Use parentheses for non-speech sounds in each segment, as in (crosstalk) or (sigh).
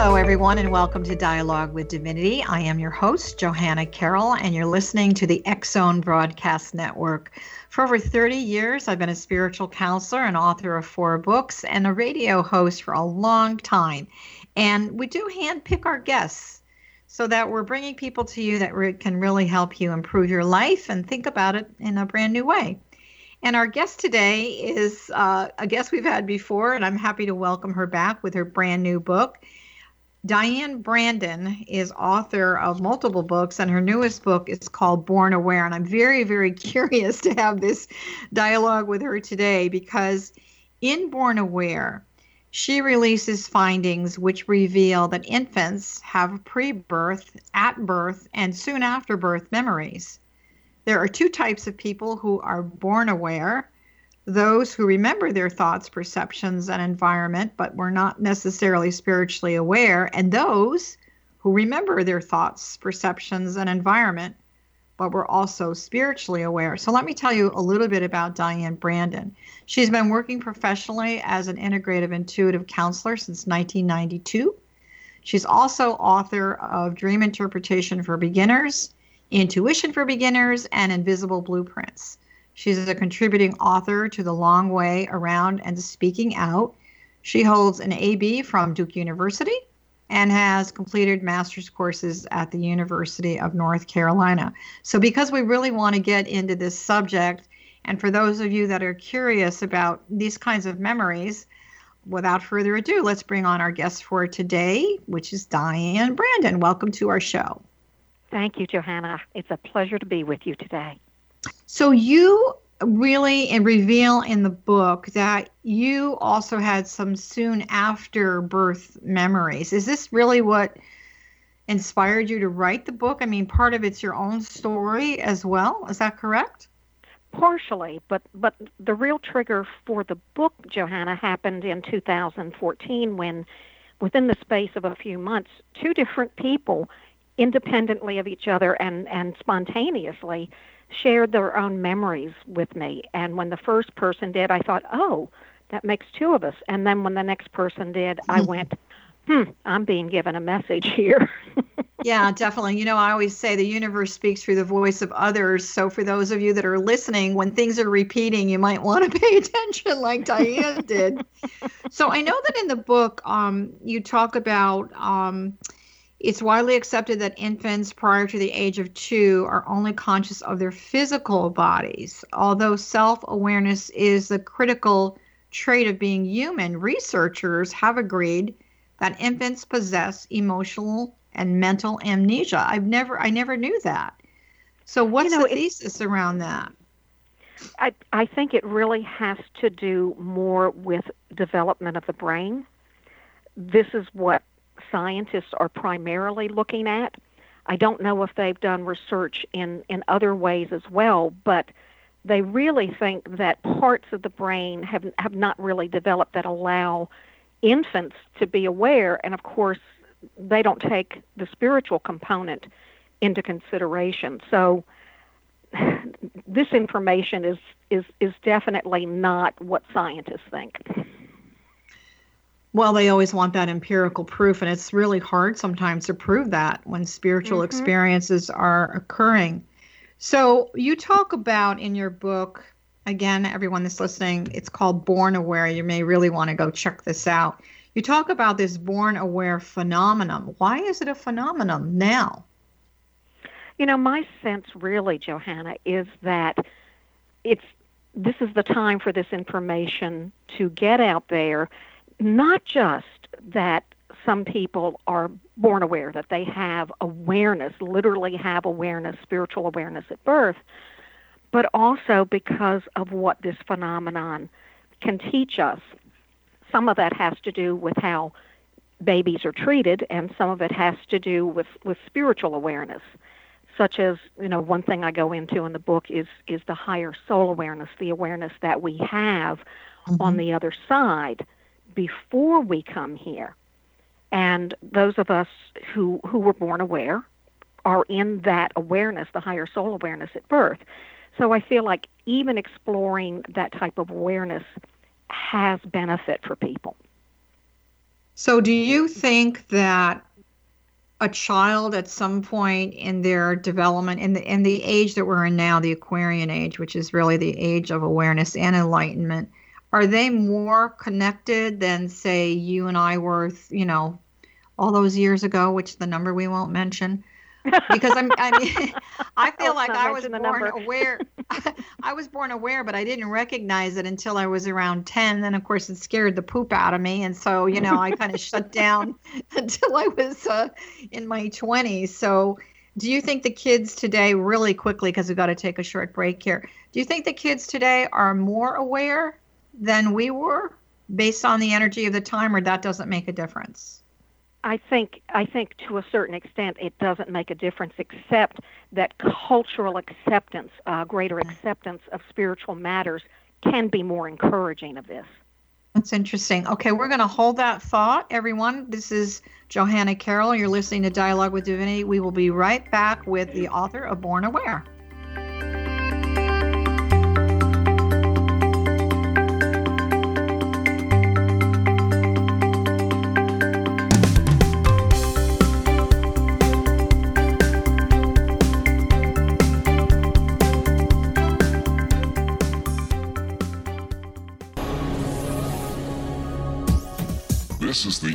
Hello, everyone, and welcome to Dialogue with Divinity. I am your host, Johanna Carroll, and you're listening to the Zone Broadcast Network. For over 30 years, I've been a spiritual counselor and author of four books and a radio host for a long time. And we do handpick our guests so that we're bringing people to you that re- can really help you improve your life and think about it in a brand new way. And our guest today is uh, a guest we've had before, and I'm happy to welcome her back with her brand new book. Diane Brandon is author of multiple books, and her newest book is called Born Aware. And I'm very, very (laughs) curious to have this dialogue with her today because in Born Aware, she releases findings which reveal that infants have pre birth, at birth, and soon after birth memories. There are two types of people who are born aware those who remember their thoughts, perceptions, and environment, but were not necessarily spiritually aware, and those who remember their thoughts, perceptions, and environment, but were also spiritually aware. So, let me tell you a little bit about Diane Brandon. She's been working professionally as an integrative intuitive counselor since 1992. She's also author of Dream Interpretation for Beginners, Intuition for Beginners, and Invisible Blueprints. She's a contributing author to The Long Way Around and Speaking Out. She holds an AB from Duke University and has completed master's courses at the University of North Carolina. So, because we really want to get into this subject, and for those of you that are curious about these kinds of memories, without further ado, let's bring on our guest for today, which is Diane Brandon. Welcome to our show. Thank you, Johanna. It's a pleasure to be with you today. So you really reveal in the book that you also had some soon after birth memories. Is this really what inspired you to write the book? I mean, part of it's your own story as well. Is that correct? Partially, but but the real trigger for the book, Johanna, happened in 2014 when, within the space of a few months, two different people, independently of each other and and spontaneously, shared their own memories with me. And when the first person did, I thought, oh, that makes two of us. And then when the next person did, I went, hmm, I'm being given a message here. (laughs) yeah, definitely. You know, I always say the universe speaks through the voice of others. So for those of you that are listening, when things are repeating, you might want to (laughs) pay attention like Diane did. (laughs) so I know that in the book, um, you talk about um, it's widely accepted that infants prior to the age of two are only conscious of their physical bodies. Although self awareness is the critical trait of being human, researchers have agreed that infants possess emotional and mental amnesia. I've never, I never knew that. So, what's you know, the thesis around that? I, I think it really has to do more with development of the brain. This is what scientists are primarily looking at. I don't know if they've done research in, in other ways as well, but they really think that parts of the brain have, have not really developed that allow infants to be aware. And of course, they don't take the spiritual component into consideration. So (sighs) this information is, is, is definitely not what scientists think. Well, they always want that empirical proof, and it's really hard sometimes to prove that when spiritual mm-hmm. experiences are occurring. So, you talk about in your book, again, everyone that's listening, it's called Born Aware. You may really want to go check this out. You talk about this born aware phenomenon. Why is it a phenomenon now? You know, my sense really, Johanna, is that it's this is the time for this information to get out there not just that some people are born aware, that they have awareness, literally have awareness, spiritual awareness at birth, but also because of what this phenomenon can teach us. Some of that has to do with how babies are treated, and some of it has to do with, with spiritual awareness, such as, you know, one thing I go into in the book is, is the higher soul awareness, the awareness that we have mm-hmm. on the other side before we come here. And those of us who, who were born aware are in that awareness, the higher soul awareness at birth. So I feel like even exploring that type of awareness has benefit for people. So do you think that a child at some point in their development in the in the age that we're in now, the Aquarian age, which is really the age of awareness and enlightenment, are they more connected than say you and I were, you know, all those years ago, which the number we won't mention? because I'm, I mean, (laughs) I feel like I was born aware. (laughs) I was born aware, but I didn't recognize it until I was around 10. Then, of course, it scared the poop out of me. And so, you know, I kind of shut (laughs) down until I was uh, in my 20s. So, do you think the kids today, really quickly, because we've got to take a short break here, do you think the kids today are more aware than we were based on the energy of the time, or that doesn't make a difference? I think I think to a certain extent it doesn't make a difference, except that cultural acceptance, uh, greater acceptance of spiritual matters, can be more encouraging of this. That's interesting. Okay, we're going to hold that thought, everyone. This is Johanna Carroll. You're listening to Dialogue with Divinity. We will be right back with the author of Born Aware.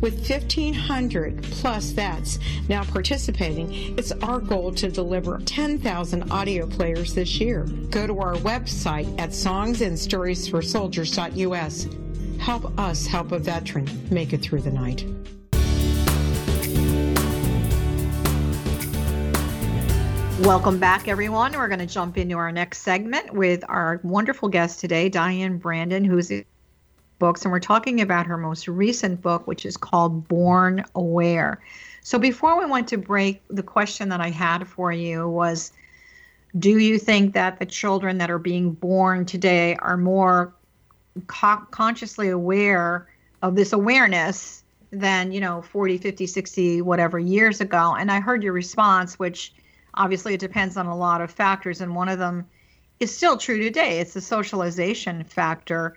With 1,500 plus vets now participating, it's our goal to deliver 10,000 audio players this year. Go to our website at songsandstoriesforsoldiers.us. Help us help a veteran make it through the night. Welcome back, everyone. We're going to jump into our next segment with our wonderful guest today, Diane Brandon, who's books, and we're talking about her most recent book, which is called Born Aware. So before we went to break, the question that I had for you was Do you think that the children that are being born today are more co- consciously aware of this awareness than, you know, 40, 50, 60, whatever years ago? And I heard your response, which obviously it depends on a lot of factors, and one of them is still true today. It's the socialization factor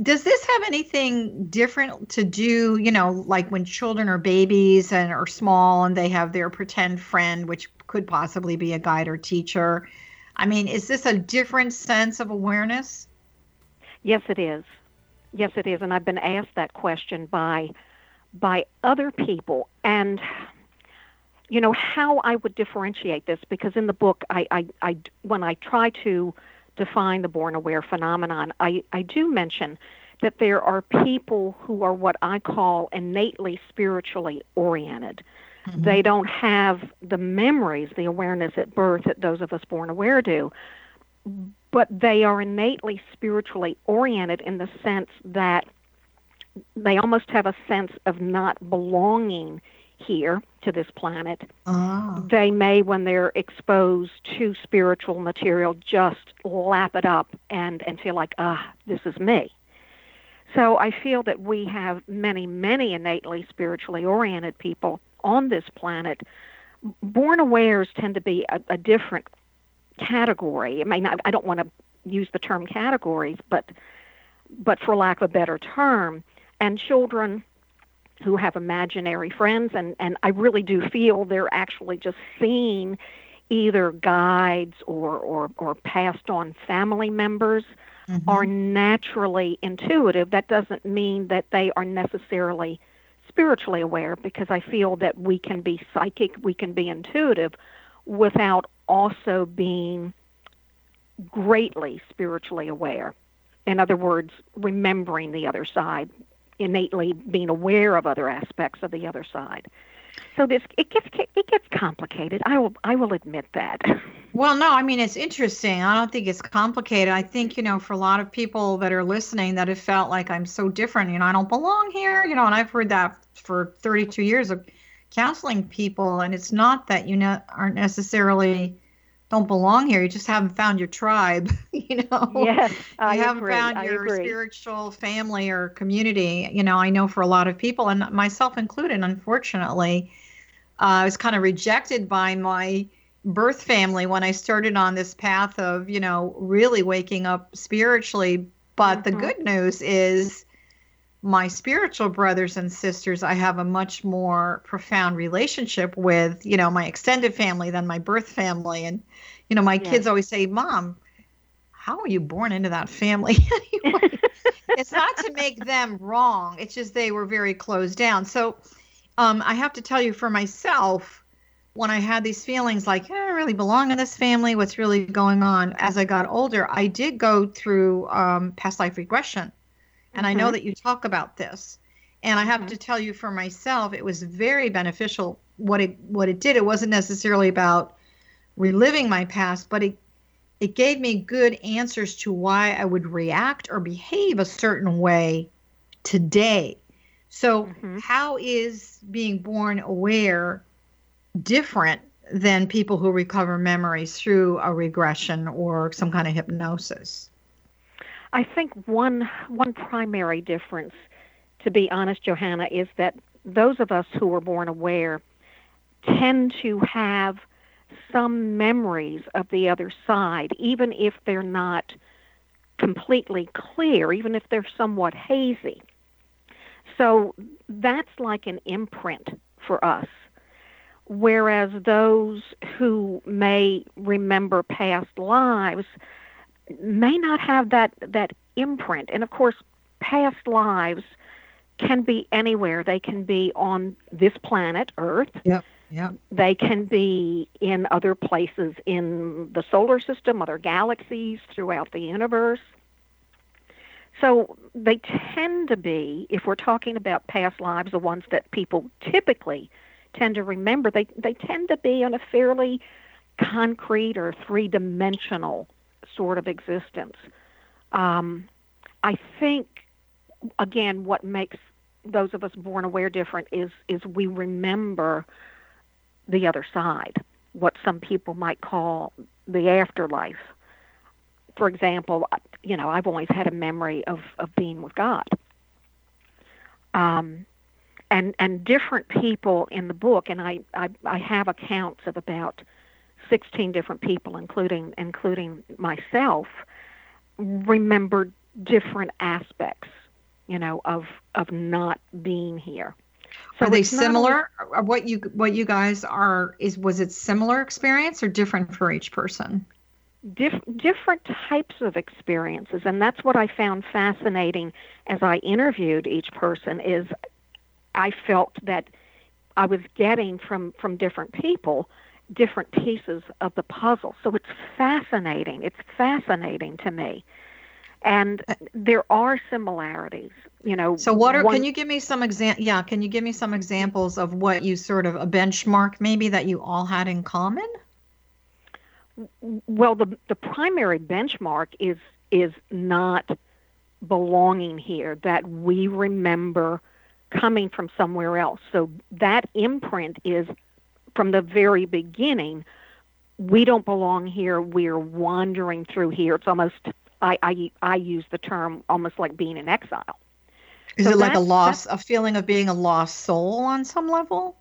does this have anything different to do you know like when children are babies and are small and they have their pretend friend which could possibly be a guide or teacher? I mean is this a different sense of awareness? Yes it is. Yes it is. And i've been asked that question by by other people. And you know how i would differentiate this because in the book i i, I when i try to define the born aware phenomenon, I, I do mention that there are people who are what I call innately spiritually oriented. Mm-hmm. They don't have the memories, the awareness at birth that those of us born aware do, but they are innately spiritually oriented in the sense that they almost have a sense of not belonging here to this planet. Oh. They may, when they're exposed to spiritual material, just lap it up and, and feel like, ah, this is me. So I feel that we have many, many innately spiritually oriented people on this planet. Born awares tend to be a, a different category. I mean, I, I don't want to use the term categories, but but for lack of a better term, and children who have imaginary friends and and I really do feel they're actually just seeing either guides or or, or passed on family members mm-hmm. are naturally intuitive that doesn't mean that they are necessarily spiritually aware because I feel that we can be psychic we can be intuitive without also being greatly spiritually aware. In other words, remembering the other side, innately being aware of other aspects of the other side. So this it gets it gets complicated. I will I will admit that. (laughs) Well, no, I mean it's interesting. I don't think it's complicated. I think you know for a lot of people that are listening that have felt like I'm so different. You know, I don't belong here. You know, and I've heard that for 32 years of counseling people, and it's not that you know aren't necessarily don't belong here. You just haven't found your tribe. (laughs) you know, yes, I you haven't agree. found your spiritual family or community. You know, I know for a lot of people, and myself included, unfortunately, uh, I was kind of rejected by my birth family when I started on this path of, you know, really waking up spiritually. But the Mhm. good news is my spiritual brothers and sisters, I have a much more profound relationship with, you know, my extended family than my birth family. And, you know, my kids always say, Mom, how were you born into that family? (laughs) Anyway, it's not to make them wrong. It's just they were very closed down. So um, I have to tell you for myself, when I had these feelings like, "Eh, I don't really belong in this family, what's really going on? As I got older, I did go through um, past life regression. And I know Mhm. that you talk about this. And I have Mhm. to tell you for myself, it was very beneficial. What it what it did, it wasn't necessarily about reliving my past, but it it gave me good answers to why I would react or behave a certain way today. So, Mhm. how is being born aware different than people who recover memories through a regression or some kind of hypnosis? I think one one primary difference, to be honest, Johanna, is that those of us who are born aware tend to have some memories of the other side, even if they're not completely clear, even if they're somewhat hazy. So that's like an imprint for us. Whereas those who may remember past lives may not have that, that imprint. And of course, past lives can be anywhere. They can be on this planet, Earth. Yeah. They can be in other places in the solar system, other galaxies throughout the universe. So they tend to be, if we're talking about past lives, the ones that people typically tend to remember, they, they tend to be on a fairly concrete or three dimensional sort of existence. Um, I think, again, what makes those of us born aware different is is we remember the other side, what some people might call the afterlife. For example, you know, I've always had a memory of, of being with God. Um, and and different people in the book, and I, I, I have accounts of about 16 different people, including including myself, remembered different aspects, you know, of of not being here. are they only- similar? What you what you guys are is was it similar experience or different for each person? diff- different types of experiences and that's what i found fascinating as i interviewed each person is i felt that i was getting from from different people different pieces of the puzzle so it's fascinating it's fascinating to me and uh, there are similarities you know So what are one- can you give me some exam yeah, can you give me some examples of what you sort of a benchmark maybe that you all had in common? Well, the the primary benchmark is is not belonging here. That we remember coming from somewhere else. So that imprint is from the very beginning. We don't belong here. We're wandering through here. It's almost I I, I use the term almost like being in exile. Is So it like a loss, a feeling of being a lost soul on some level?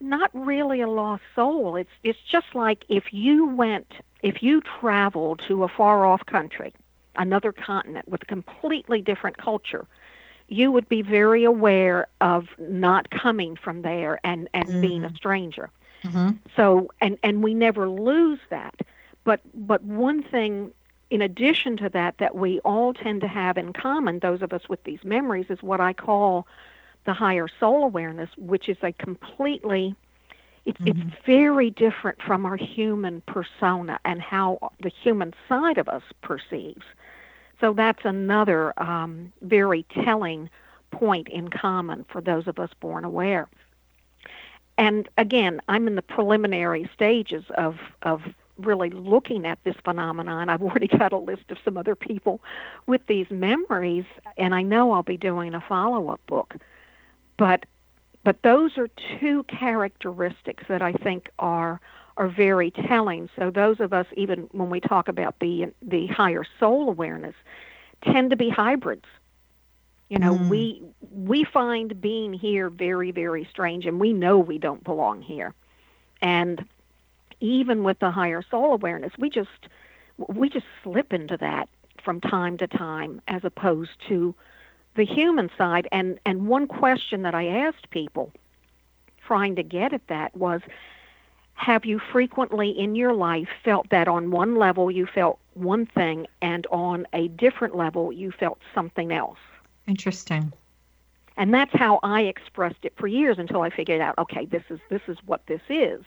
not really a lost soul. It's it's just like if you went if you traveled to a far off country, another continent with a completely different culture, you would be very aware of not coming from there and, and being a stranger. Mm-hmm. So and and we never lose that. But but one thing in addition to that that we all tend to have in common, those of us with these memories, is what I call the higher soul awareness, which is a completely It, mm-hmm. It's very different from our human persona and how the human side of us perceives. So that's another um, very telling point in common for those of us born aware. And again, I'm in the preliminary stages of, of really looking at this phenomenon. I've already (laughs) got a list of some other people with these memories, and I know I'll be doing a follow up book. But but those are two characteristics that I think are are very telling. So those of us, even when we talk about the the higher soul awareness, tend to be hybrids. You know, mm. we we find being here very very strange, and we know we don't belong here. And even with the higher soul awareness, we just we just slip into that from time to time, as opposed to the human side. And and one question that I asked people, trying to get at that, was have you frequently in your life felt that on one level you felt one thing and on a different level you felt something else? Interesting. And that's how I expressed it for years until I figured out, okay, this is this is what this is.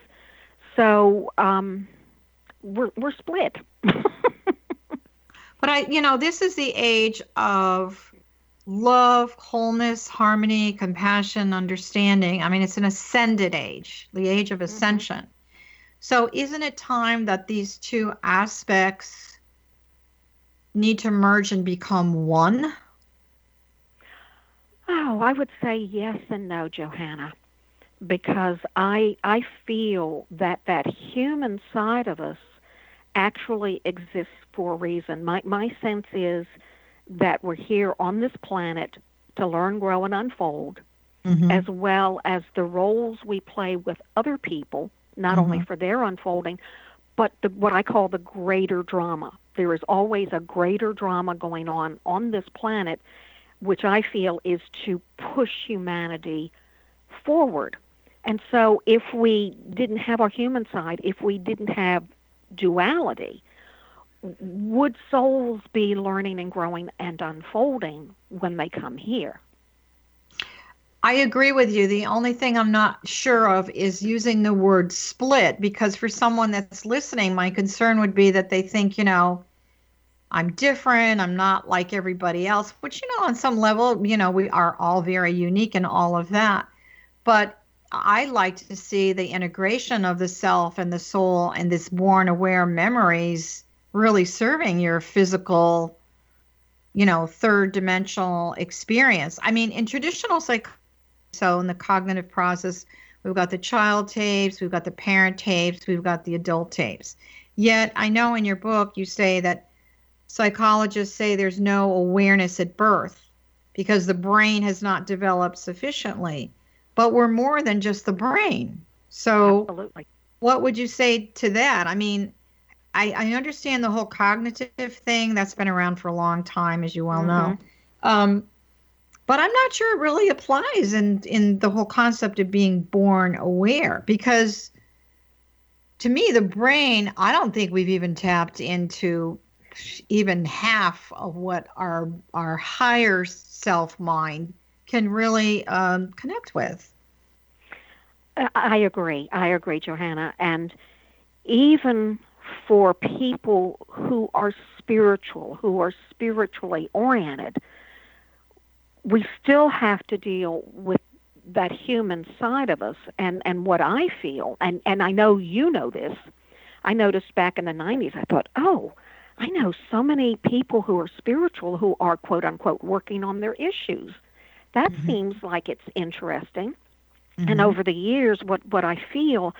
So um, we're we're split. but I, you know, this is the age of love, wholeness, harmony, compassion, understanding. I mean, it's an ascended age, the age of mm-hmm. ascension. Mm-hmm. So, isn't it time that these two aspects need to merge and become one? Oh, I would say yes and no, Johanna, because I I feel that that human side of us actually exists for a reason. My my sense is that we're here on this planet to learn, grow, and unfold, mm-hmm. as well as the roles we play with other people not mm-hmm. only for their unfolding, but the, what I call the greater drama. There is always a greater drama going on on this planet, which I feel is to push humanity forward. And so, if we didn't have our human side, if we didn't have duality, would souls be learning and growing and unfolding when they come here? I agree with you. The only thing I'm not sure of is using the word split because for someone that's listening, my concern would be that they think, you know, I'm different, I'm not like everybody else, which, you know, on some level, you know, we are all very unique and all of that. But I like to see the integration of the self and the soul and this born aware memories really serving your physical, you know, third dimensional experience. I mean, in traditional psychology, so in the cognitive process, we've got the child tapes, we've got the parent tapes, we've got the adult tapes. Yet I know in your book you say that psychologists say there's no awareness at birth because the brain has not developed sufficiently. But we're more than just the brain. So Absolutely. what would you say to that? I mean, I, I understand the whole cognitive thing that's been around for a long time, as you well mm-hmm. know. Um, but I'm not sure it really applies in in the whole concept of being born aware because to me the brain I don't think we've even tapped into even half of what our our higher self mind can really um, connect with. I agree. I agree, Johanna. And even for people who are spiritual, who are spiritually oriented, we still have to deal with that human side of us and and what I feel and and I know you know this I noticed back in the 90s I thought oh I know so many people who are spiritual who are quote unquote working on their issues that mm-hmm. seems like it's interesting mm-hmm. and over the years what what I feel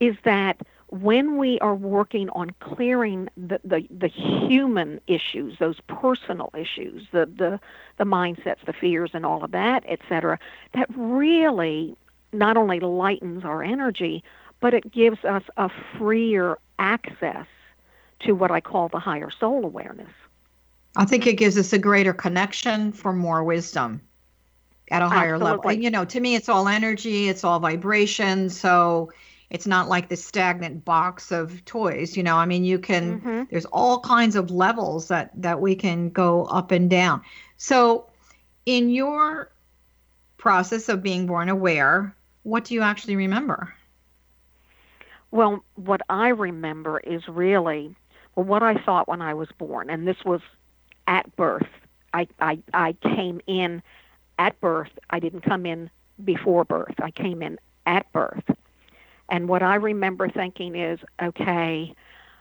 is that when we are working on clearing the, the, the, human issues, those personal issues, the, the, the mindsets, the fears, and all of that, et cetera, that really not only lightens our energy, but it gives us a freer access to what I call the higher soul awareness. I think it gives us a greater connection for more wisdom at a higher Absolutely. level. You know, to me, it's all energy, it's all vibration. So it's not like the stagnant box of toys you know i mean you can mm-hmm. there's all kinds of levels that that we can go up and down so in your process of being born aware what do you actually remember Well, what I remember is really well what I thought when I was born, and this was at birth. I I, I came in at birth. I didn't come in before birth. I came in at birth. And what I remember thinking is, okay,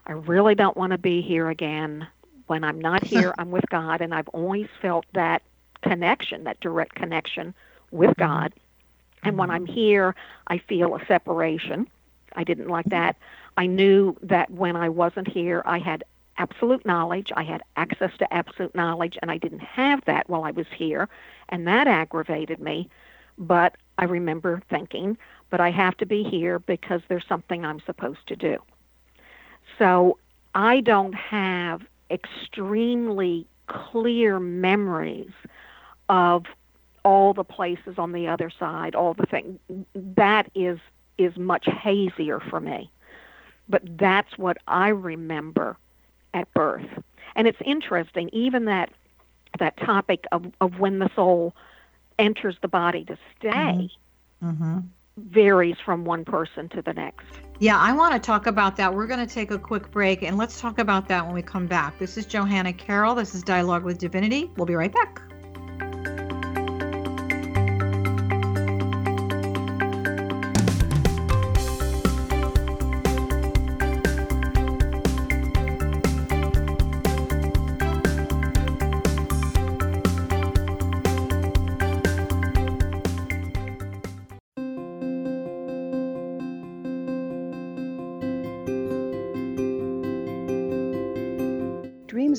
I really don't want to be here again. When I'm not (laughs) here, I'm with God, and I've always felt that connection, that direct connection with mm-hmm. God. And when I'm here, I feel a separation. I didn't like that. I knew that when I wasn't here, I had absolute knowledge. I had access to absolute knowledge, and I didn't have that while I was here, and that aggravated me. But I remember thinking, but I have to be here because there's something I'm supposed to do. So I don't have extremely clear memories of all the places on the other side, all the things. That is is much hazier for me. But that's what I remember at birth. And it's interesting, even that that topic of, of when the soul enters the body to stay mm-hmm. Mm-hmm. Varies from one person to the next. Yeah, I want to talk about that. We're going to take a quick break and let's talk about that when we come back. This is Johanna Carroll. This is Dialogue with Divinity. We'll be right back.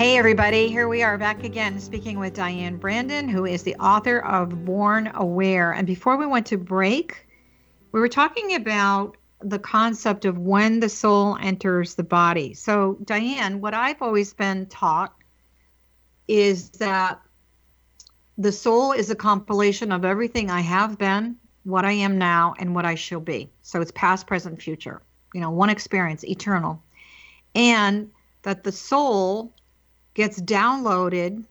Hey, everybody, here we are back again speaking with Diane Brandon, who is the author of Born Aware. And before we went to break, we were talking about the concept of when the soul enters the body. So, Diane, what I've always been taught is that the soul is a compilation of everything I have been, what I am now, and what I shall be. So it's past, present, future. You know, one experience, eternal. And that the soul gets downloaded.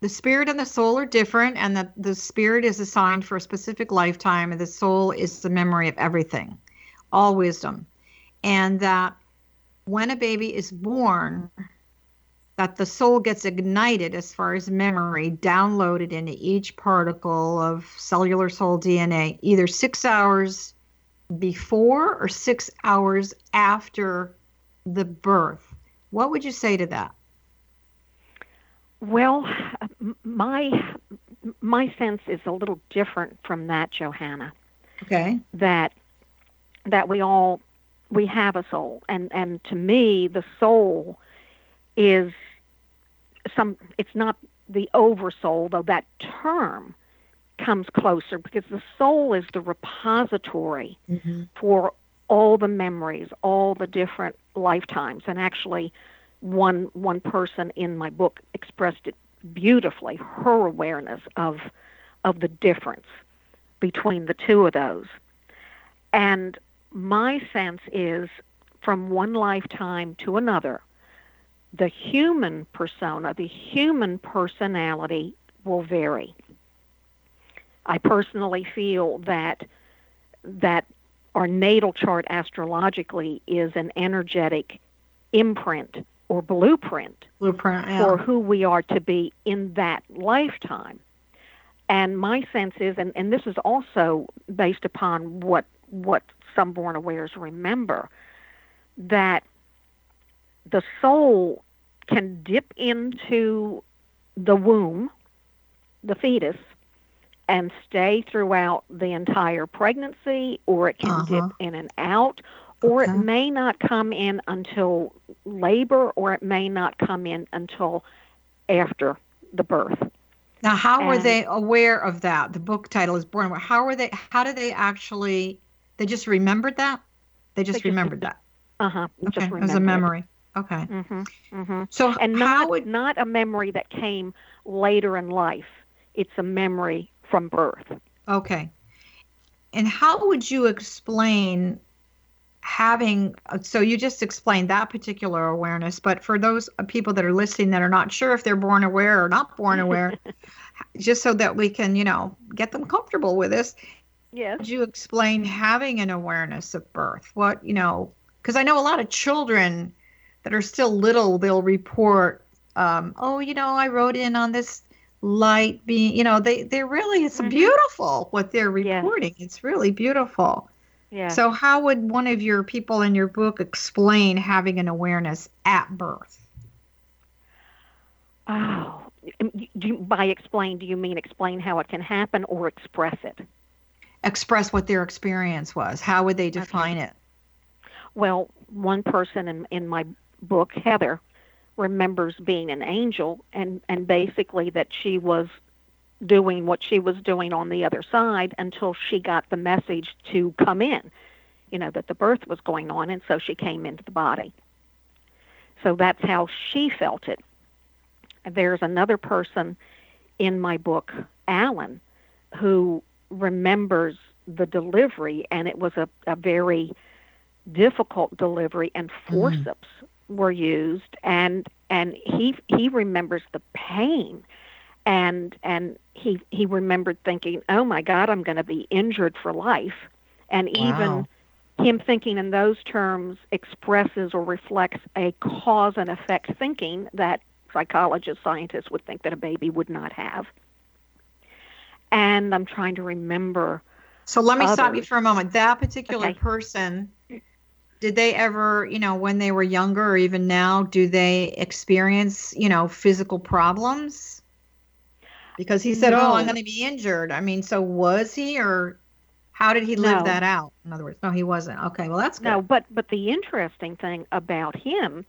The spirit and the soul are different, and that the spirit is assigned for a specific lifetime, and the soul is the memory of everything, all wisdom. And that when a baby is born, that the soul gets ignited as far as memory downloaded into each particle of cellular soul DNA, either six hours before or six hours after the birth. What would you say to that? Well, my my sense is a little different from that, Johanna. Okay. That that we all we have a soul, and and to me, the soul is some. It's not the oversoul, though. That term comes closer because the soul is the repository mm-hmm. for all the memories, all the different lifetimes, and actually one one person in my book expressed it beautifully her awareness of of the difference between the two of those. And my sense is from one lifetime to another the human persona the human personality will vary. I personally feel that that our natal chart astrologically is an energetic imprint or blueprint, blueprint yeah. for who we are to be in that lifetime. And my sense is, and, and this is also based upon what what some born awares remember, that the soul can dip into the womb, the fetus, and stay throughout the entire pregnancy, or it can uh-huh. dip in and out, or it may not come in until labor, or it may not come in until after the birth. Now, how and, were they aware of that? The book title is Born Aware. How were they? How did they actually? They just remembered that. They just, they remembered just, that. Uh huh. Okay, it was a memory. Okay. Mm-hmm, mm-hmm. So and not would, not a memory that came later in life. It's a memory from birth. Okay. And how would you explain having so you just explained that particular awareness but for those people that are listening that are not sure if they're born aware or not born (laughs) aware just so that we can you know get them comfortable with this yes could you explain having an awareness of birth what you know because i know a lot of children that are still little they'll report um, oh you know i wrote in on this light being you know they they really it's mm-hmm. beautiful what they're reporting yes. it's really beautiful yeah. So, how would one of your people in your book explain having an awareness at birth? Oh, you, by explain, do you mean explain how it can happen or express it? Express what their experience was. How would they define okay. it? Well, one person in, in my book, Heather, remembers being an angel and, and basically that she was doing what she was doing on the other side until she got the message to come in, you know, that the birth was going on, and so she came into the body. So that's how she felt it. There's another person in my book Alan, who remembers the delivery, and it was a, a very difficult delivery, and Mm-hmm. forceps were used, and and he he remembers the pain, and and he he remembered thinking, oh my God, I'm going to be injured for life, and even Wow. him thinking in those terms expresses or reflects a cause and effect thinking that psychologists, scientists would think that a baby would not have. And I'm trying to remember. So let me stop you for a moment. That particular Okay. person, did they ever, you know, when they were younger or even now, do they experience, you know, physical problems? Because he said, "Oh, I'm going to be injured." I mean, so was he, or how did he live No. that out? In other words, no, he wasn't. Okay, well, that's good. No, but but the interesting thing about him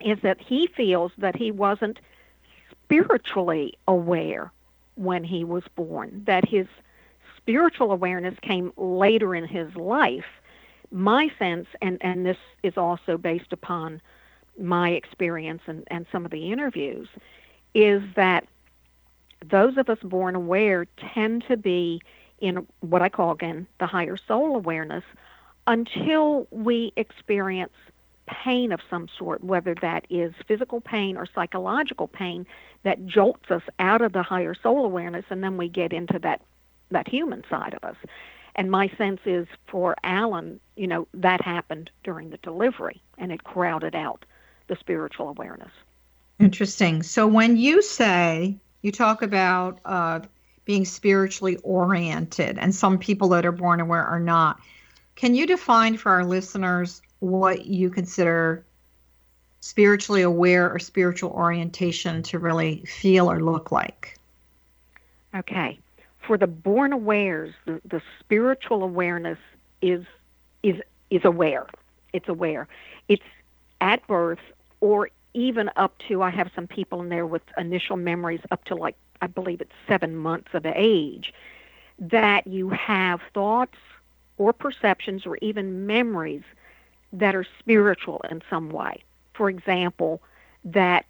is that he feels that he wasn't spiritually aware when he was born. That his spiritual awareness came later in his life. My sense, and and this is also based upon my experience and, and some of the interviews, is that those of us born aware tend to be in what I call again the higher soul awareness until we experience pain of some sort, whether that is physical pain or psychological pain that jolts us out of the higher soul awareness and then we get into that that human side of us. And my sense is for Alan, you know, that happened during the delivery and it crowded out the spiritual awareness. Interesting. So when you say you talk about uh, being spiritually oriented, and some people that are born aware are not, can you define for our listeners what you consider spiritually aware or spiritual orientation to really feel or look like? Okay. For the born awares, the, the spiritual awareness is is is aware. It's aware. It's at birth or even up to I have some people in there with initial memories up to like I believe it's 7 months of age that you have thoughts or perceptions or even memories that are spiritual in some way. For example, that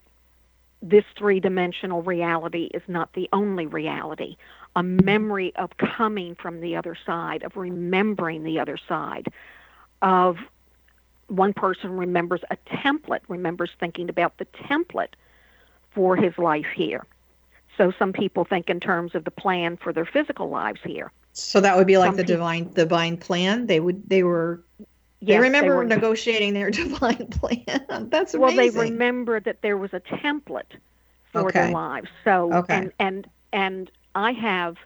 this three dimensional reality is not the only reality. A memory of coming from the other side, of remembering the other side, of one person remembers a template, remembers thinking about the template for his life here. So some people think in terms of the plan for their physical lives here. So that would be like Some the peop- divine divine plan. They would they were they Yes, remember were- negotiating their (laughs) divine plan. (laughs) That's amazing. well, they remember that there was a template for Okay. their lives. So Okay. and and and I have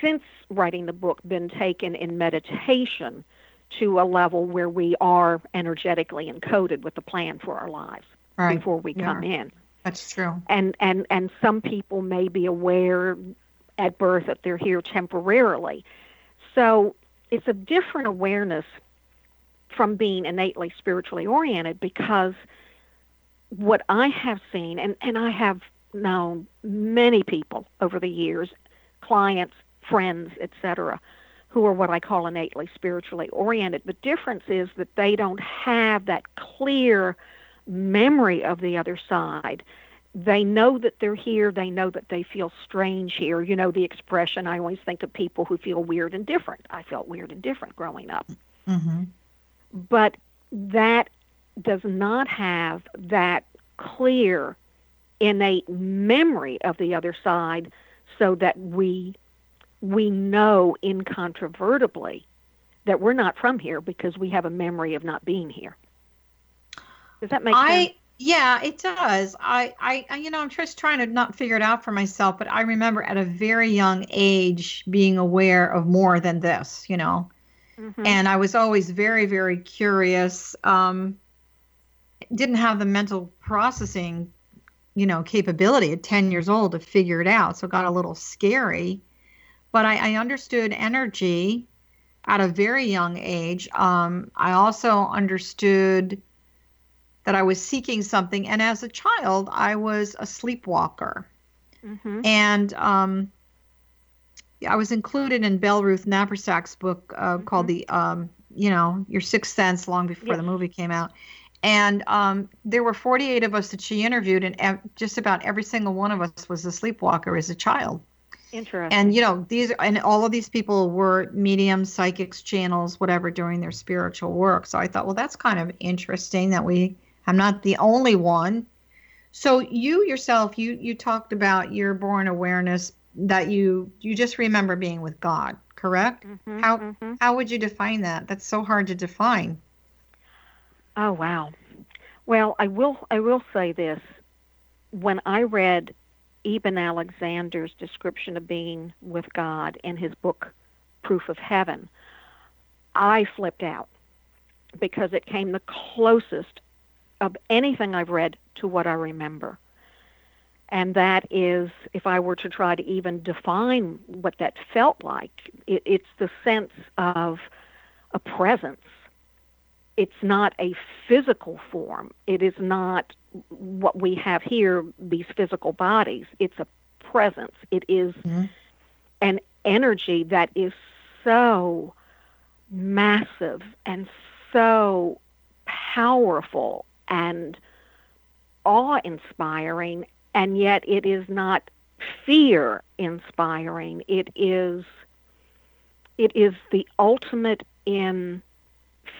since writing the book been taken in meditation to a level where we are energetically encoded with the plan for our lives Right. before we You come in. That's true. And and and some people may be aware at birth that they're here temporarily. So it's a different awareness from being innately spiritually oriented because what I have seen, and, and I have known many people over the years, clients, friends, etc., who are what I call innately spiritually oriented. The difference is that they don't have that clear memory of the other side. They know that they're here. They know that they feel strange here. You know, the expression I always think of people who feel weird and different. I felt weird and different growing up Mm-hmm. but that does not have that clear innate memory of the other side so that we we know incontrovertibly that we're not from here because we have a memory of not being here does that make I sense yeah, it does. I, I you know I'm just trying to not figure it out for myself, but I remember at a very young age being aware of more than this, you know. Mhm. And I was always very very curious. Um, didn't have the mental processing, you know, capability at 10 years old to figure it out, so it got a little scary. But I, I understood energy at a very young age. Um, I also understood that I was seeking something. And as a child, I was a sleepwalker. Mhm. And um, I was included in Belleruth Naparstek's book uh, called the, um, you know, Your Sixth Sense, long before the movie came out. And um, there were 48 of us that she interviewed, and ev- just about every single one of us was a sleepwalker as a child. Interesting. And you know these, and all of these people were mediums, psychics, channels, whatever, doing their spiritual work. So I thought, well, that's kind of interesting that we. I'm not the only one. So you yourself, you you talked about your born awareness that you you just remember being with God, correct? Mhm, How mhm. how would you define that? That's so hard to define. Oh wow. Well, I will I will say this. When I read Eben Alexander's description of being with God in his book Proof of Heaven, I flipped out because it came the closest of anything I've read to what I remember. And that is, if I were to try to even define what that felt like, it, it's the sense of a presence it's not a physical form. It is not what we have here, these physical bodies. It's a presence. It is mm-hmm. an energy that is so massive and so powerful and awe inspiring, and yet it is not fear inspiring. It is it is the ultimate in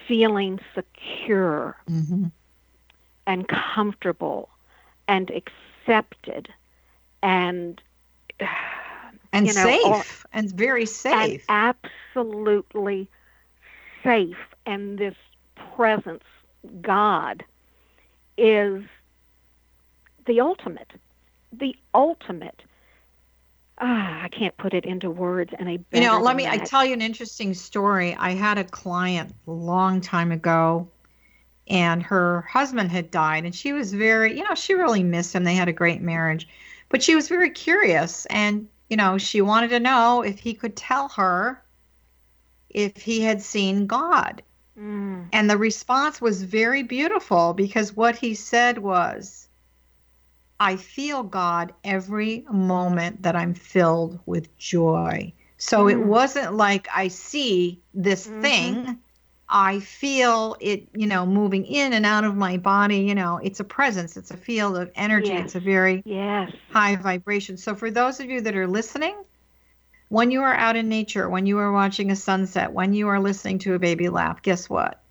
feeling secure mm-hmm. and comfortable and accepted and (sighs) And you know, safe, all- and very safe. and absolutely safe and this presence god is the ultimate the ultimate ah, i can't put it into words and I, You know, let me I tell you an interesting story. I had a client a long time ago and her husband had died and she was very, you know, she really missed him. They had a great marriage. But she was very curious and, you know, she wanted to know if he could tell her if he had seen God. Mm. And the response was very beautiful because what he said was, I feel God every moment that I'm filled with joy. So it Mm. wasn't like I see this Mhm. thing. I feel it, you know, moving in and out of my body. You know, it's a presence, it's a field of energy, Yes. it's a very yes high vibration. So for those of you that are listening, when you are out in nature, when you are watching a sunset, when you are listening to a baby laugh, guess what?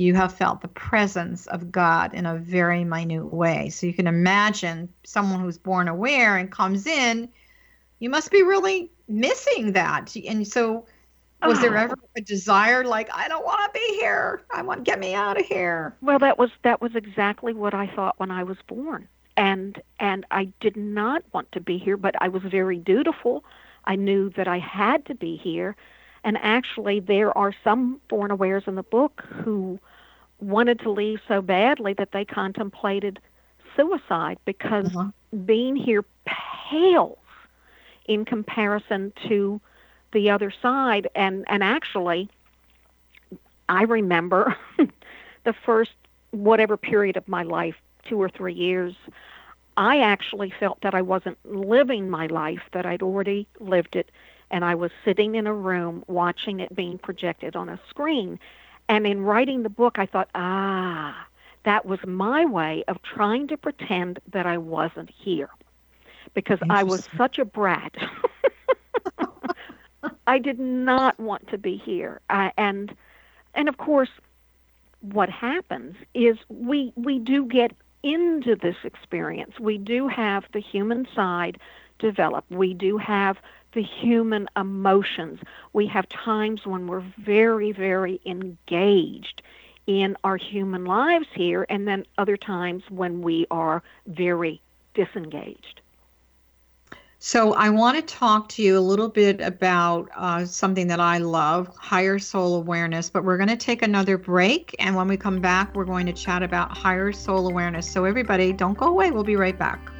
You have felt the presence of God in a very minute way. So you can imagine someone who's born aware and comes in, you must be really missing that. And so was there Oh. ever a desire like I don't want to be here. I want get me out of here. Well, that was that was exactly what I thought when I was born, and and I did not want to be here, but I was very dutiful. I knew that I had to be here, and actually, there are some born awares in the book who wanted to leave so badly that they contemplated suicide because Uh-huh. being here pales in comparison to the other side and and actually I remember (laughs) the first whatever period of my life, two or three years, I actually felt that I wasn't living my life, that I'd already lived it, and I was sitting in a room watching it being projected on a screen. And in writing the book, I thought, ah, that was my way of trying to pretend that I wasn't here because I was such a brat. (laughs) I did not want to be here. I, and and of course what happens is we we do get into this experience. We do have the human side develop. We do have the human emotions. We have times when we're very very engaged in our human lives here and then other times when we are very disengaged. So I want to talk to you a little bit about uh, something that I love, higher soul awareness. But we're going to take another break, and when we come back, we're going to chat about higher soul awareness. So everybody, don't go away. We'll be right back.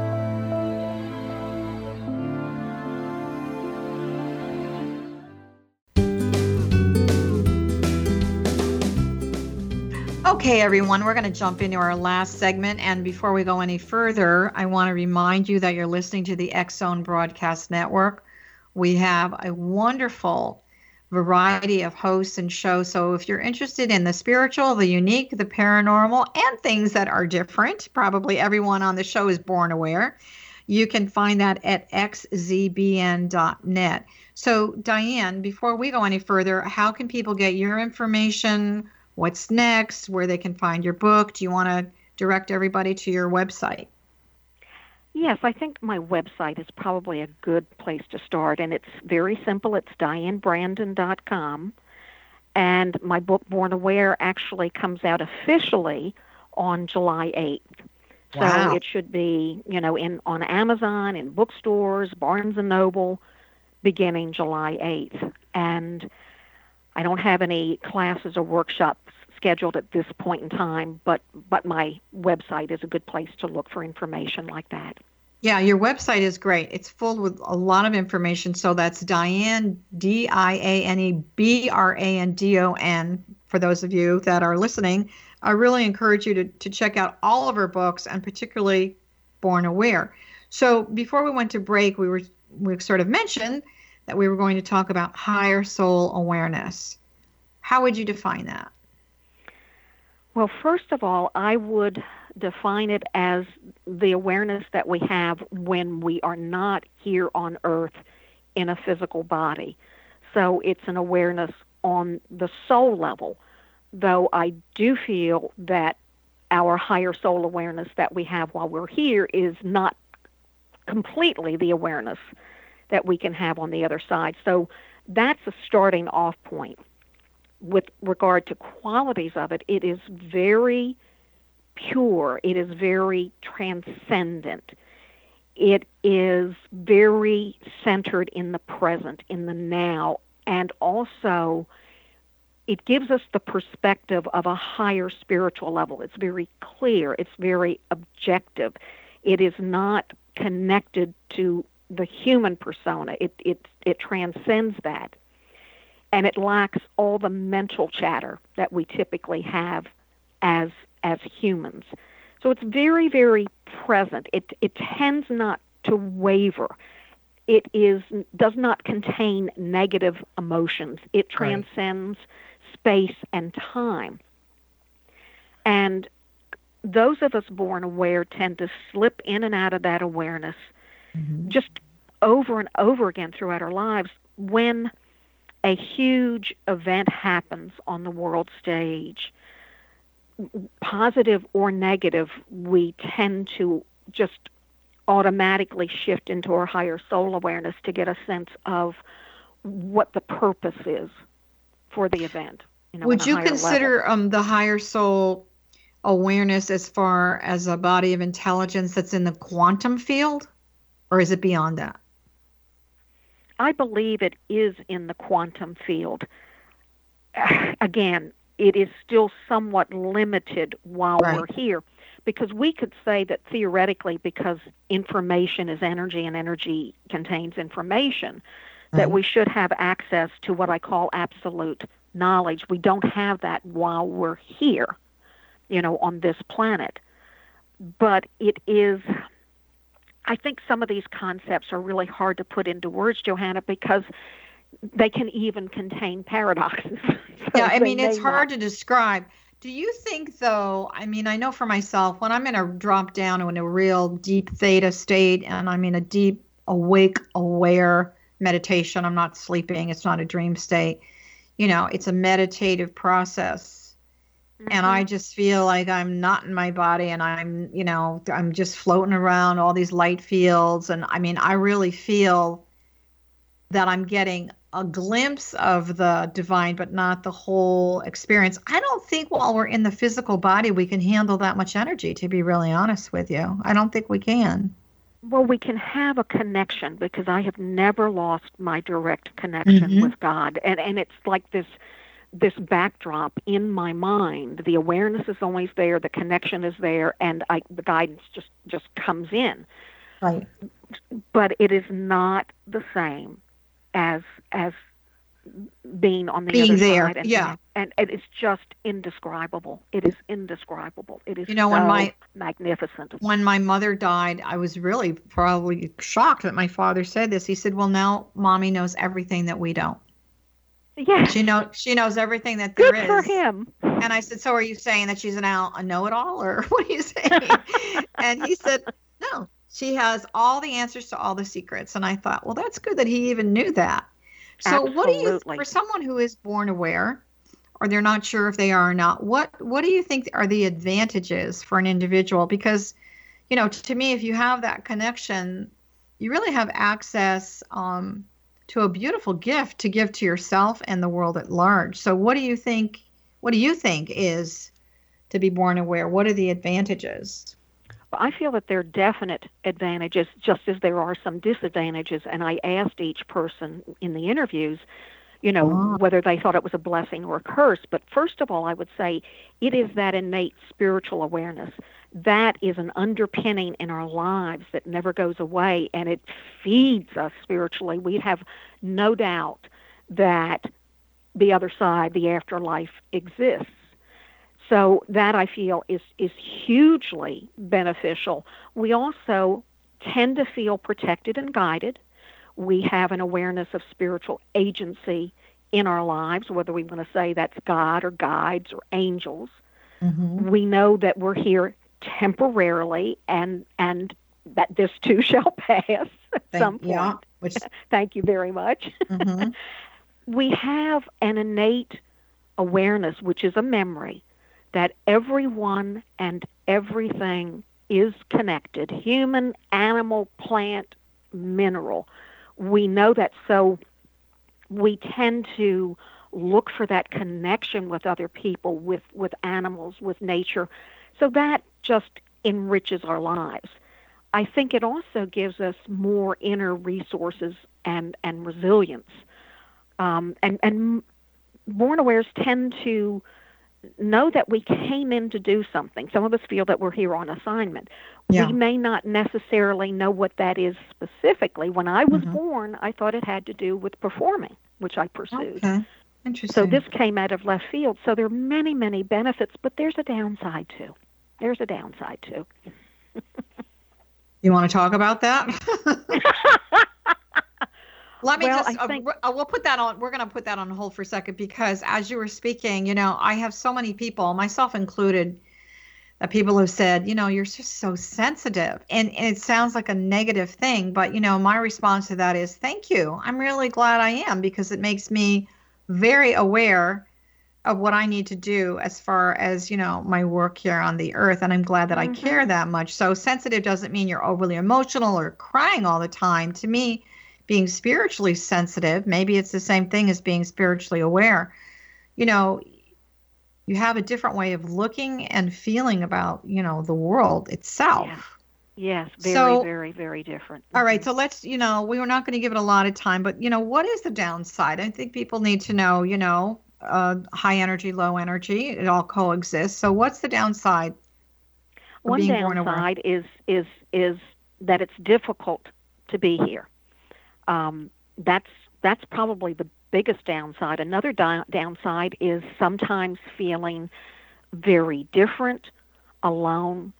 Okay, everyone, we're going to jump into our last segment. And before we go any further, I want to remind you that you're listening to the Zone Broadcast Network. We have a wonderful variety of hosts and shows. So if you're interested in the spiritual, the unique, the paranormal, and things that are different, probably everyone on the show is born aware. you can find that at xzbn.net. So, Diane, before we go any further, how can people get your information? What's next? Where they can find your book? Do you want to direct everybody to your website? Yes, I think my website is probably a good place to start, and it's very simple. It's dianebrandon.com. And my book, Born Aware, actually comes out officially on July 8th. So Wow. it should be, you know, in on Amazon, in bookstores, Barnes and Noble, beginning July 8th. And I don't have any classes or workshops scheduled at this point in time, but but my website is a good place to look for information like that. Yeah, your website is great. It's full with a lot of information. So that's Diane, D I A N E B R A N D O N, for those of you that are listening. I really encourage you to, to check out all of her books and particularly Born Aware. So before we went to break, we were we sort of mentioned that we were going to talk about higher soul awareness. How would you define that? Well, first of all, I would define it as the awareness that we have when we are not here on earth in a physical body. So it's an awareness on the soul level, though I do feel that our higher soul awareness that we have while we're here is not completely the awareness that we can have on the other side. So that's a starting off point with regard to qualities of it, it is very pure. It is very transcendent. It is very centered in the present, in the now, and also it gives us the perspective of a higher spiritual level. It's very clear, it's very objective. It is not connected to the human persona. It it it transcends that and it lacks all the mental chatter that we typically have as as humans. So it's very very present. It it tends not to waver. It is does not contain negative emotions. It transcends space and time. And those of us born aware tend to slip in and out of that awareness mm-hmm. just over and over again throughout our lives when a huge event happens on the world stage, positive or negative, we tend to just automatically shift into our higher soul awareness to get a sense of what the purpose is for the event. You know, Would you consider um, the higher soul awareness as far as a body of intelligence that's in the quantum field, or is it beyond that? I believe it is in the quantum field. (sighs) Again, it is still somewhat limited while Right. we're here because we could say that theoretically, because information is energy and energy contains information, that Right. we should have access to what I call absolute knowledge. We don't have that while we're here, you know, on this planet. But it is I think some of these concepts are really hard to put into words, Johanna, because they can even contain paradoxes. (laughs) So yeah, I mean, it's hard not- to describe. Do you think, though? I mean, I know for myself, when I'm in a drop down in a real deep theta state and I'm in a deep, awake, aware meditation, I'm not sleeping, it's not a dream state, you know, it's a meditative process. And I just feel like I'm not in my body and I'm, you know, I'm just floating around all these light fields. And I mean, I really feel that I'm getting a glimpse of the divine, but not the whole experience. I don't think while we're in the physical body, we can handle that much energy, to be really honest with you. I don't think we can. Well, we can have a connection because I have never lost my direct connection Mhm. with God, and and it's like this this backdrop in my mind. The awareness is always there, the connection is there, and I the guidance just just comes in. Right. But it is not the same as as being on the Being other there, side. And, yeah. and it is just indescribable. It is indescribable. It is You know, when my- magnificent. When my mother died, I was really probably shocked that my father said this. He said, "Well, now mommy knows everything that we don't. Yeah. She know she knows everything that there Good is." for him. And I said, "So are you saying that she's an out a know-it-all, or (laughs) what are you saying?" and he said, "No, she has all the answers to all the secrets. And I thought, well, that's good that he even knew that. So, what do you, for someone who is born aware, or they're not sure if they are or not, what what do you think are the advantages for an individual? Because, you know, to me, if you have that connection, you really have access um, to a beautiful gift to give to yourself and the world at large. So, what do you think? What do you think is to be born aware? What are the advantages? Well, I feel that there are definite advantages, just as there are some disadvantages. And I asked each person in the interviews, you know, oh. whether they thought it was a blessing or a curse. But first of all, I would say it is that innate spiritual awareness. That is an underpinning in our lives that never goes away, and it feeds us spiritually. We have no doubt that the other side, the afterlife, exists. So that I feel is is hugely beneficial. We also tend to feel protected and guided. We have an awareness of spiritual agency in our lives, whether we want to say that's God or guides or angels. Mm-hmm. We know that we're here temporarily and and that this too (laughs) shall pass at Thank, some point. Yeah, which... (laughs) Thank you very much. Mm-hmm. (laughs) we have an innate awareness, which is a memory, that everyone and everything is connected human, animal, plant, mineral. We know that, so we tend to look for that connection with other people, with, with animals, with nature. So that just enriches our lives. I think it also gives us more inner resources and, and resilience. Um, and, and born awares tend to know that we came in to do something. Some of us feel that we're here on assignment. Yeah. We may not necessarily know what that is specifically. When I was mm-hmm. born, I thought it had to do with performing, which I pursued. Okay. Interesting. So this came out of left field. So there are many, many benefits, but there's a downside too. There's a downside too. you want to talk about that? (laughs) Let me well, just, uh, think... uh, we'll put that on, we're going to put that on hold for a second because as you were speaking, you know, I have so many people, myself included, that people have said, you know, you're just so sensitive. And, and it sounds like a negative thing, but, you know, my response to that is thank you. I'm really glad I am because it makes me very aware of what I need to do as far as, you know, my work here on the earth. And I'm glad that mm-hmm. I care that much. So sensitive doesn't mean you're overly emotional or crying all the time. To me, being spiritually sensitive, maybe it's the same thing as being spiritually aware. You know, you have a different way of looking and feeling about, you know, the world itself. Yeah. Yes, very, so, very, very different. All right, mm-hmm. so let's, you know, we were not going to give it a lot of time, but, you know, what is the downside? I think people need to know, you know, uh, high energy, low energy, it all coexists. So, what's the downside? One downside is is is that it's difficult to be here um, that's that's probably the biggest downside. Another di- downside is sometimes feeling very different, alone,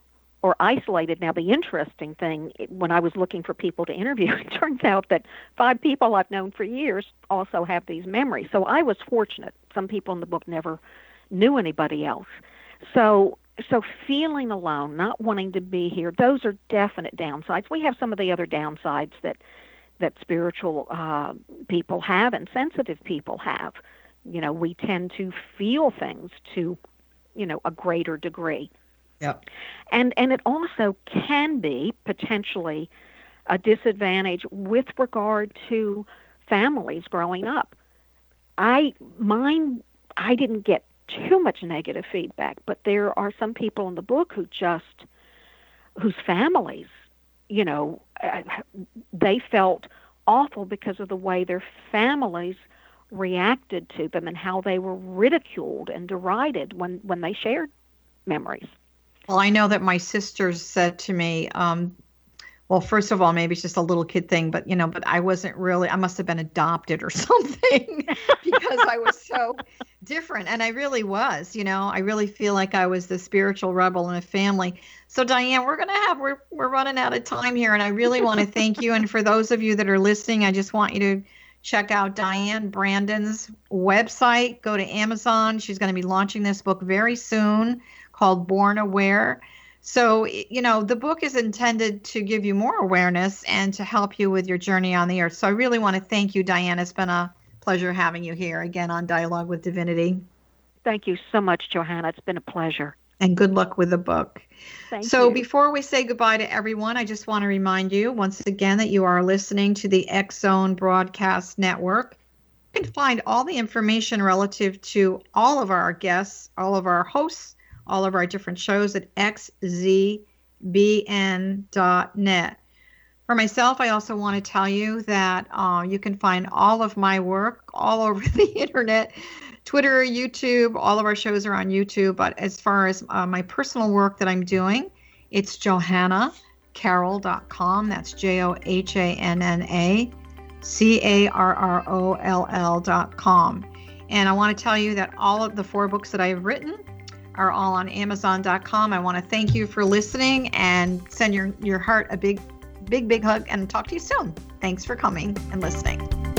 or isolated. Now, the interesting thing, when I was looking for people to interview, (laughs) it turns out that five people I've known for years also have these memories. So I was fortunate. Some people in the book never knew anybody else. So so feeling alone, not wanting to be here, those are definite downsides. We have some of the other downsides that that spiritual uh, people have and sensitive people have. You know, we tend to feel things to, you know, a greater degree. Yep. And and it also can be potentially a disadvantage with regard to families growing up. I mine I didn't get too much negative feedback, but there are some people in the book who just whose families you know, uh, they felt awful because of the way their families reacted to them and how they were ridiculed and derided when, when they shared memories. Well, I know that my sisters said to me, um, well, first of all, maybe it's just a little kid thing, but you know, but I wasn't really, I must have been adopted or (laughs) something because I was so different. And I really was, you know, I really feel like I was the spiritual rebel in a family. So Diane, we're going to have, we're, we're running out of time here. And I really want to thank you. And for those of you that are listening, I just want you to check out Diane Brandon's website. Go to Amazon. She's going to be launching this book very soon called Born Aware So, you know, the book is intended to give you more awareness and to help you with your journey on the earth. So, I really want to thank you, Diane. It's been a pleasure having you here again on Dialogue with Divinity. Thank you so much, Johanna. It's been a pleasure. And good luck with the book. Thank so, you. before we say goodbye to everyone, I just want to remind you once again that you are listening to the X Zone Broadcast Network. You can find all the information relative to all of our guests, all of our hosts, all of our different shows at xzbn.net. For myself, I also want to tell you that uh, you can find all of my work all (laughs) over the internet Twitter, YouTube, all of our shows are on YouTube. But as far as uh, my personal work that I'm doing, it's johannacarroll.com. That's J O H A N N A C A R R O L L.com. And I want to tell you that all of the four books that I've written are all on Amazon.com. I want to thank you for listening and send your, your heart a big, big, big hug and talk to you soon. Thanks for coming and listening.